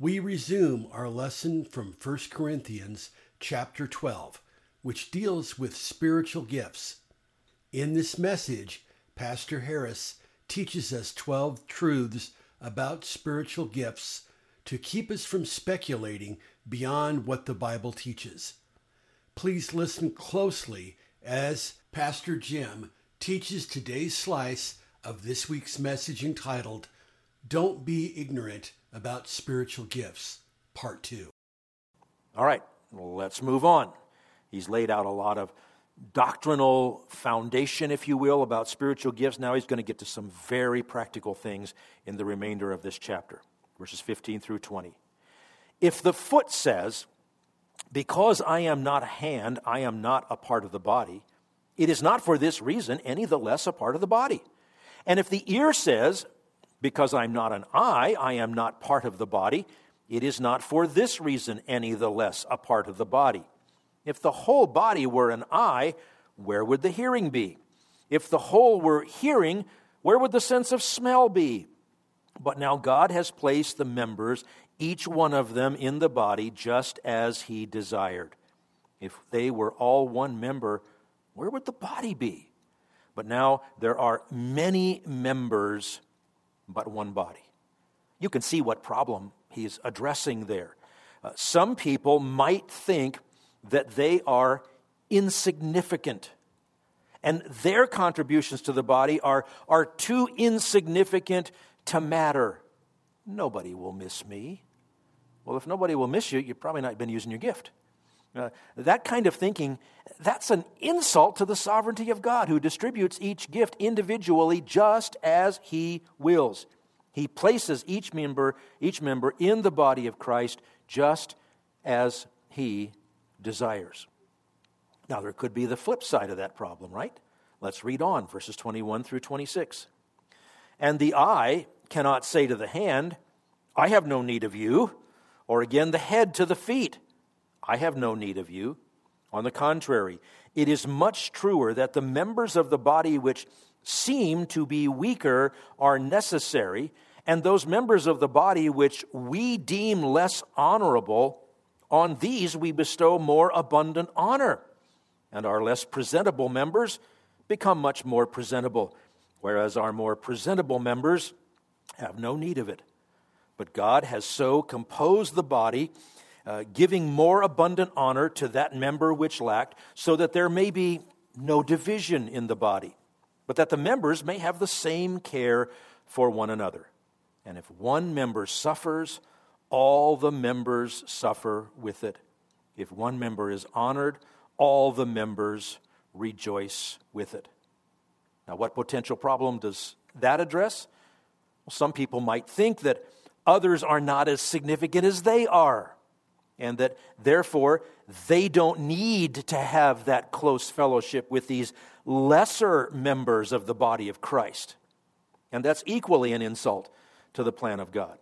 we resume our lesson from 1 Corinthians chapter 12, which deals with spiritual gifts. In this message, Pastor Harris teaches us 12 truths about spiritual gifts to keep us from speculating beyond what the Bible teaches. Please listen closely as Pastor Jim teaches today's slice of this week's message entitled, Don't Be Ignorant about spiritual gifts, part two. All right, let's move on. He's laid out a lot of doctrinal foundation, if you will, about spiritual gifts. Now he's going to get to some very practical things in the remainder of this chapter, verses 15 through 20. If the foot says, Because I am not a hand, I am not a part of the body, it is not for this reason any the less a part of the body. And if the ear says, because I'm not an eye, I am not part of the body. It is not for this reason any the less a part of the body. If the whole body were an eye, where would the hearing be? If the whole were hearing, where would the sense of smell be? But now God has placed the members, each one of them, in the body just as He desired. If they were all one member, where would the body be? But now there are many members but one body. You can see what problem he's addressing there. Uh, some people might think that they are insignificant and their contributions to the body are, are too insignificant to matter. Nobody will miss me. Well, if nobody will miss you, you've probably not been using your gift. Uh, that kind of thinking, that's an insult to the sovereignty of God who distributes each gift individually just as he wills. He places each member, each member in the body of Christ just as he desires. Now, there could be the flip side of that problem, right? Let's read on, verses 21 through 26. And the eye cannot say to the hand, I have no need of you, or again the head to the feet, I have no need of you. On the contrary, it is much truer that the members of the body which seem to be weaker are necessary, and those members of the body which we deem less honorable, on these we bestow more abundant honor. And our less presentable members become much more presentable, whereas our more presentable members have no need of it. But God has so composed the body uh, giving more abundant honor to that member which lacked, so that there may be no division in the body, but that the members may have the same care for one another. And if one member suffers, all the members suffer with it. If one member is honored, all the members rejoice with it. Now, what potential problem does that address? Well, some people might think that others are not as significant as they are and that therefore they don't need to have that close fellowship with these lesser members of the body of Christ. And that's equally an insult to the plan of God.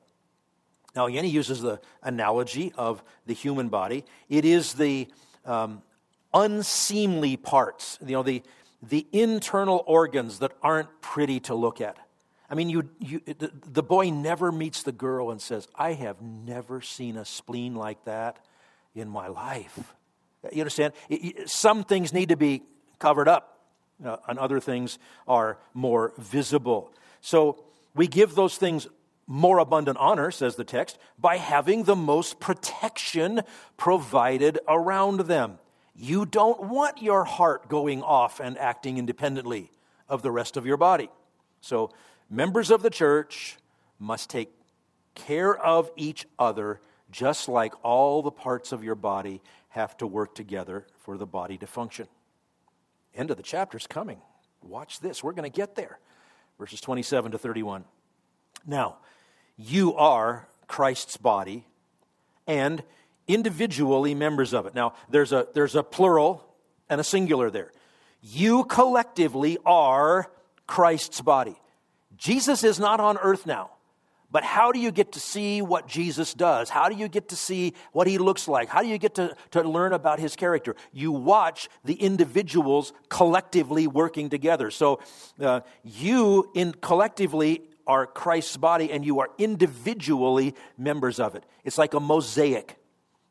Now, again, he uses the analogy of the human body. It is the um, unseemly parts, you know, the, the internal organs that aren't pretty to look at. I mean, you, you, the, the boy never meets the girl and says, I have never seen a spleen like that in my life. You understand? Some things need to be covered up, uh, and other things are more visible. So we give those things more abundant honor, says the text, by having the most protection provided around them. You don't want your heart going off and acting independently of the rest of your body. So Members of the church must take care of each other just like all the parts of your body have to work together for the body to function. End of the chapter is coming. Watch this. We're going to get there. Verses 27 to 31. Now, you are Christ's body, and individually members of it. Now, there's a, there's a plural and a singular there. You collectively are Christ's body. Jesus is not on earth now. But how do you get to see what Jesus does? How do you get to see what he looks like? How do you get to, to learn about his character? You watch the individuals collectively working together. So uh, you in collectively are Christ's body and you are individually members of it. It's like a mosaic.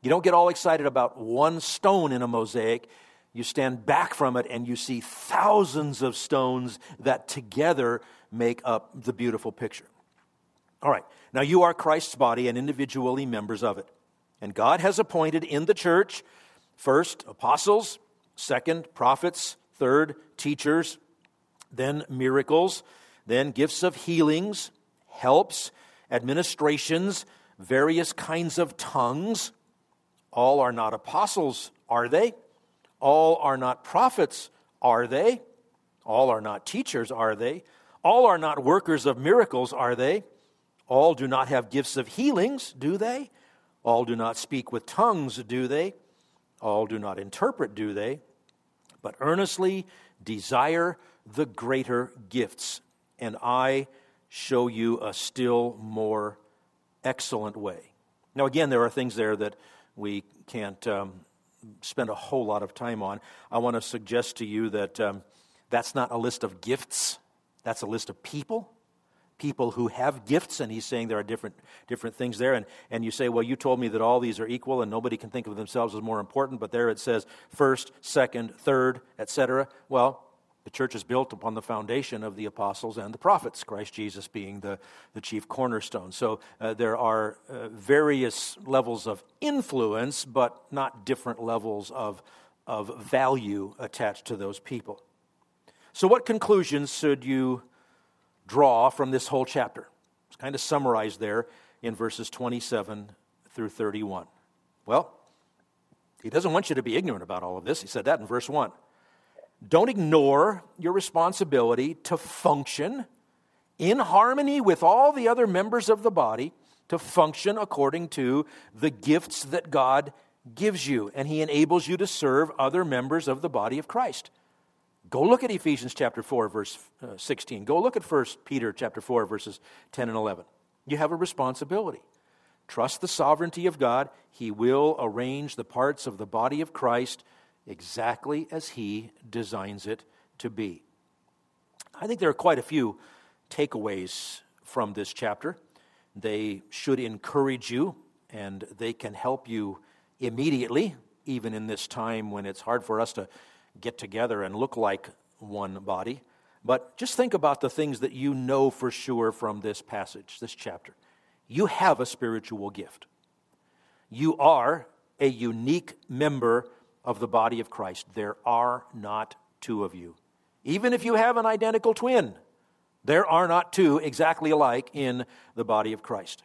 You don't get all excited about one stone in a mosaic. You stand back from it and you see thousands of stones that together make up the beautiful picture. All right, now you are Christ's body and individually members of it. And God has appointed in the church first apostles, second prophets, third teachers, then miracles, then gifts of healings, helps, administrations, various kinds of tongues. All are not apostles, are they? All are not prophets, are they? All are not teachers, are they? All are not workers of miracles, are they? All do not have gifts of healings, do they? All do not speak with tongues, do they? All do not interpret, do they? But earnestly desire the greater gifts, and I show you a still more excellent way. Now, again, there are things there that we can't um, spend a whole lot of time on. I want to suggest to you that um, that's not a list of gifts, that's a list of people people who have gifts, and he's saying there are different, different things there. And, and you say, well, you told me that all these are equal and nobody can think of themselves as more important, but there it says first, second, third, etc. Well, the church is built upon the foundation of the apostles and the prophets, Christ Jesus being the, the chief cornerstone. So uh, there are uh, various levels of influence, but not different levels of, of value attached to those people. So, what conclusions should you draw from this whole chapter. It's kind of summarized there in verses 27 through 31. Well, he doesn't want you to be ignorant about all of this. He said that in verse 1. Don't ignore your responsibility to function in harmony with all the other members of the body, to function according to the gifts that God gives you, and He enables you to serve other members of the body of Christ. Go look at Ephesians chapter 4, verse uh, 16. Go look at 1 Peter chapter 4, verses 10 and 11. You have a responsibility. Trust the sovereignty of God. He will arrange the parts of the body of Christ exactly as He designs it to be. I think there are quite a few takeaways from this chapter. They should encourage you and they can help you immediately, even in this time when it's hard for us to get together and look like one body. But just think about the things that you know for sure from this passage, this chapter. You have a spiritual gift. You are a unique member of the body of Christ. There are not two of you. Even if you have an identical twin, there are not two exactly alike in the body of Christ.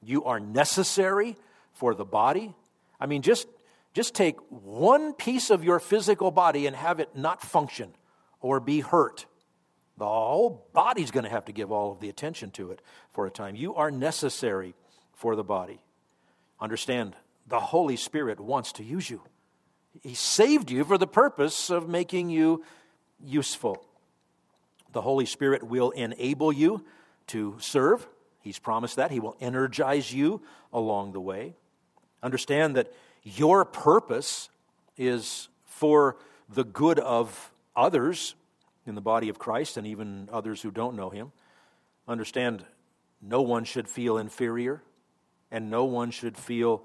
You are necessary for the body. I mean, just just take one piece of your physical body and have it not function or be hurt. The whole body's going to have to give all of the attention to it for a time. You are necessary for the body. Understand, the Holy Spirit wants to use you. He saved you for the purpose of making you useful. The Holy Spirit will enable you to serve. He's promised that. He will energize you along the way. Understand that your purpose is for the good of others in the body of Christ and even others who don't know Him. Understand, no one should feel inferior and no one should feel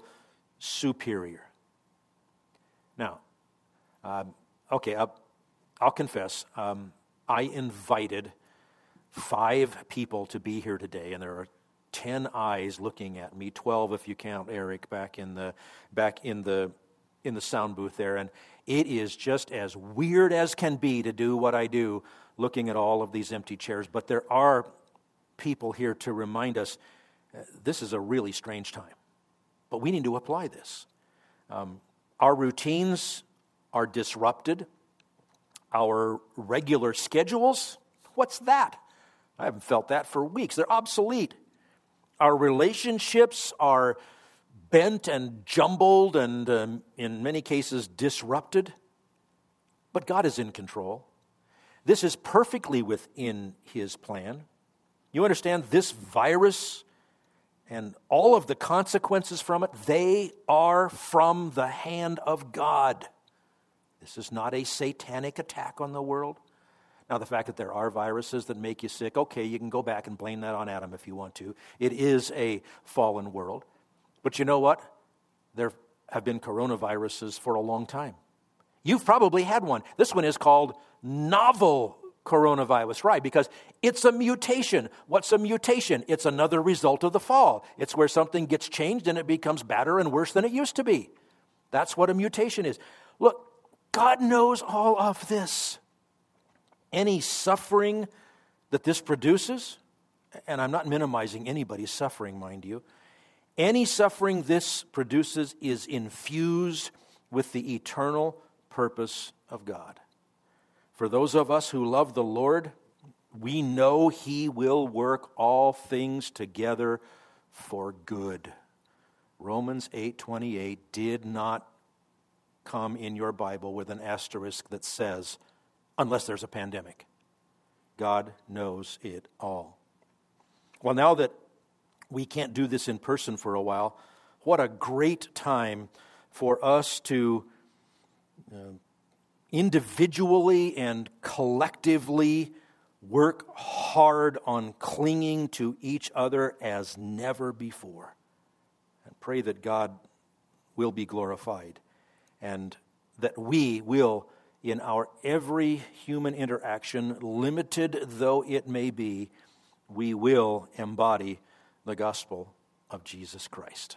superior. Now, um, okay, I'll, I'll confess, um, I invited five people to be here today, and there are 10 eyes looking at me 12 if you count eric back in the back in the in the sound booth there and it is just as weird as can be to do what i do looking at all of these empty chairs but there are people here to remind us uh, this is a really strange time but we need to apply this. Um, our routines are disrupted our regular schedules what's that i haven't felt that for weeks they're obsolete our relationships are bent and jumbled and, um, in many cases, disrupted. But God is in control. This is perfectly within His plan. You understand this virus and all of the consequences from it, they are from the hand of God. This is not a satanic attack on the world. Now, the fact that there are viruses that make you sick, okay, you can go back and blame that on Adam if you want to. It is a fallen world. But you know what? There have been coronaviruses for a long time. You've probably had one. This one is called novel coronavirus, right? Because it's a mutation. What's a mutation? It's another result of the fall. It's where something gets changed and it becomes badder and worse than it used to be. That's what a mutation is. Look, God knows all of this. Any suffering that this produces, and I'm not minimizing anybody's suffering, mind you, any suffering this produces is infused with the eternal purpose of God. For those of us who love the Lord, we know He will work all things together for good. Romans 8:28 did not come in your Bible with an asterisk that says unless there's a pandemic. God knows it all. Well, now that we can't do this in person for a while, what a great time for us to uh, individually and collectively work hard on clinging to each other as never before. And pray that God will be glorified and that we will, in our every human interaction, limited though it may be, we will embody the gospel of Jesus Christ.